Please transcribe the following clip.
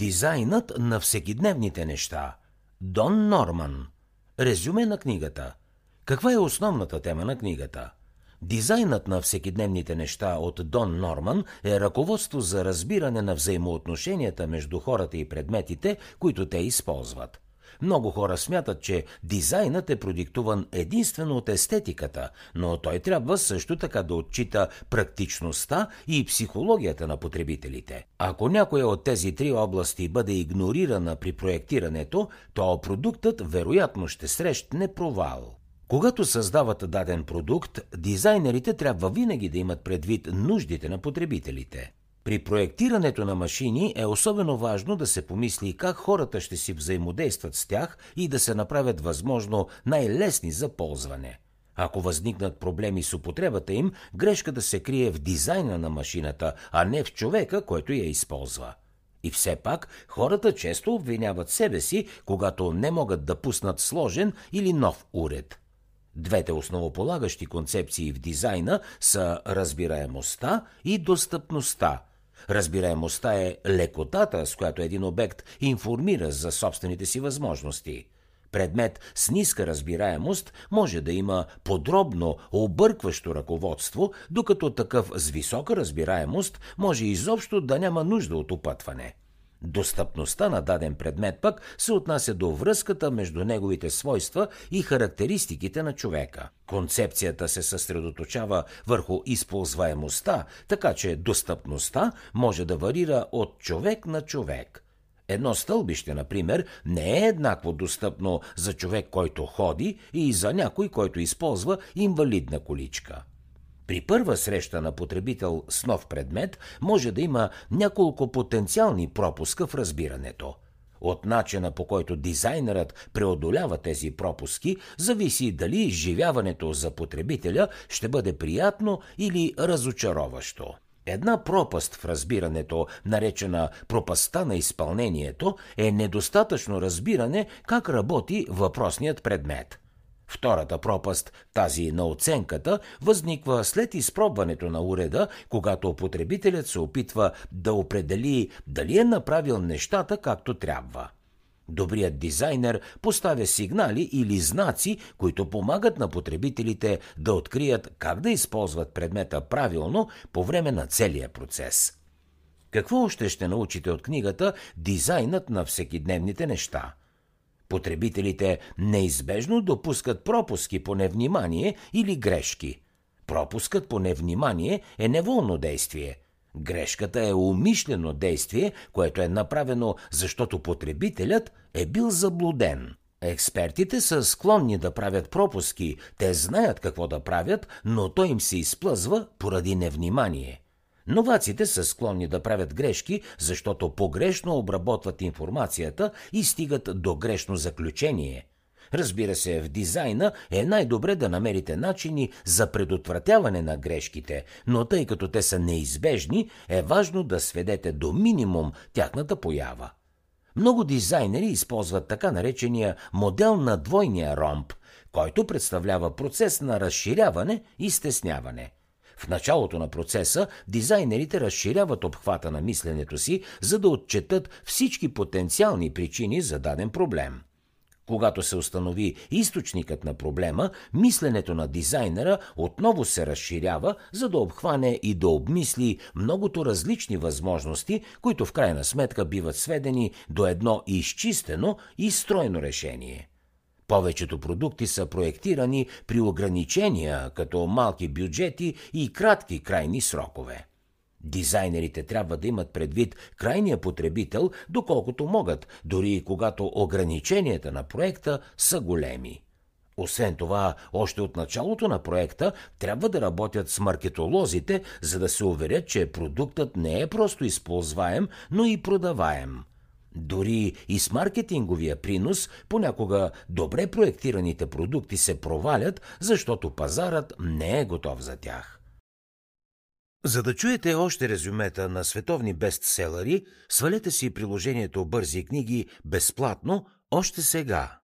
Дизайнът на всекидневните неща. Дон Норман. Резюме на книгата. Каква е основната тема на книгата? Дизайнът на всекидневните неща от Дон Норман е ръководство за разбиране на взаимоотношенията между хората и предметите, които те използват. Много хора смятат, че дизайнът е продиктуван единствено от естетиката, но той трябва също така да отчита практичността и психологията на потребителите. Ако някоя от тези три области бъде игнорирана при проектирането, то продуктът вероятно ще срещне провал. Когато създават даден продукт, дизайнерите трябва винаги да имат предвид нуждите на потребителите. При проектирането на машини е особено важно да се помисли как хората ще си взаимодействат с тях и да се направят възможно най-лесни за ползване. Ако възникнат проблеми с употребата им, грешката се крие в дизайна на машината, а не в човека, който я използва. И все пак хората често обвиняват себе си, когато не могат да пуснат сложен или нов уред. Двете основополагащи концепции в дизайна са разбираемостта и достъпността – Разбираемостта е лекотата, с която един обект информира за собствените си възможности. Предмет с ниска разбираемост може да има подробно, объркващо ръководство, докато такъв с висока разбираемост може изобщо да няма нужда от опътване. Достъпността на даден предмет пък се отнася до връзката между неговите свойства и характеристиките на човека. Концепцията се съсредоточава върху използваемостта, така че достъпността може да варира от човек на човек. Едно стълбище, например, не е еднакво достъпно за човек, който ходи и за някой, който използва инвалидна количка. При първа среща на потребител с нов предмет може да има няколко потенциални пропуска в разбирането. От начина по който дизайнерът преодолява тези пропуски, зависи дали изживяването за потребителя ще бъде приятно или разочароващо. Една пропаст в разбирането, наречена пропаста на изпълнението, е недостатъчно разбиране как работи въпросният предмет. Втората пропаст, тази на оценката, възниква след изпробването на уреда, когато потребителят се опитва да определи дали е направил нещата както трябва. Добрият дизайнер поставя сигнали или знаци, които помагат на потребителите да открият как да използват предмета правилно по време на целия процес. Какво още ще научите от книгата Дизайнът на всекидневните неща? Потребителите неизбежно допускат пропуски по невнимание или грешки. Пропускът по невнимание е неволно действие. Грешката е умишлено действие, което е направено, защото потребителят е бил заблуден. Експертите са склонни да правят пропуски, те знаят какво да правят, но той им се изплъзва поради невнимание – Новаците са склонни да правят грешки, защото погрешно обработват информацията и стигат до грешно заключение. Разбира се, в дизайна е най-добре да намерите начини за предотвратяване на грешките, но тъй като те са неизбежни, е важно да сведете до минимум тяхната поява. Много дизайнери използват така наречения модел на двойния ромб, който представлява процес на разширяване и стесняване – в началото на процеса дизайнерите разширяват обхвата на мисленето си, за да отчетат всички потенциални причини за даден проблем. Когато се установи източникът на проблема, мисленето на дизайнера отново се разширява, за да обхване и да обмисли многото различни възможности, които в крайна сметка биват сведени до едно изчистено и стройно решение. Повечето продукти са проектирани при ограничения, като малки бюджети и кратки крайни срокове. Дизайнерите трябва да имат предвид крайния потребител, доколкото могат, дори и когато ограниченията на проекта са големи. Освен това, още от началото на проекта трябва да работят с маркетолозите, за да се уверят, че продуктът не е просто използваем, но и продаваем. Дори и с маркетинговия принос, понякога добре проектираните продукти се провалят, защото пазарът не е готов за тях. За да чуете още резюмета на световни бестселери, свалете си приложението Бързи книги безплатно още сега.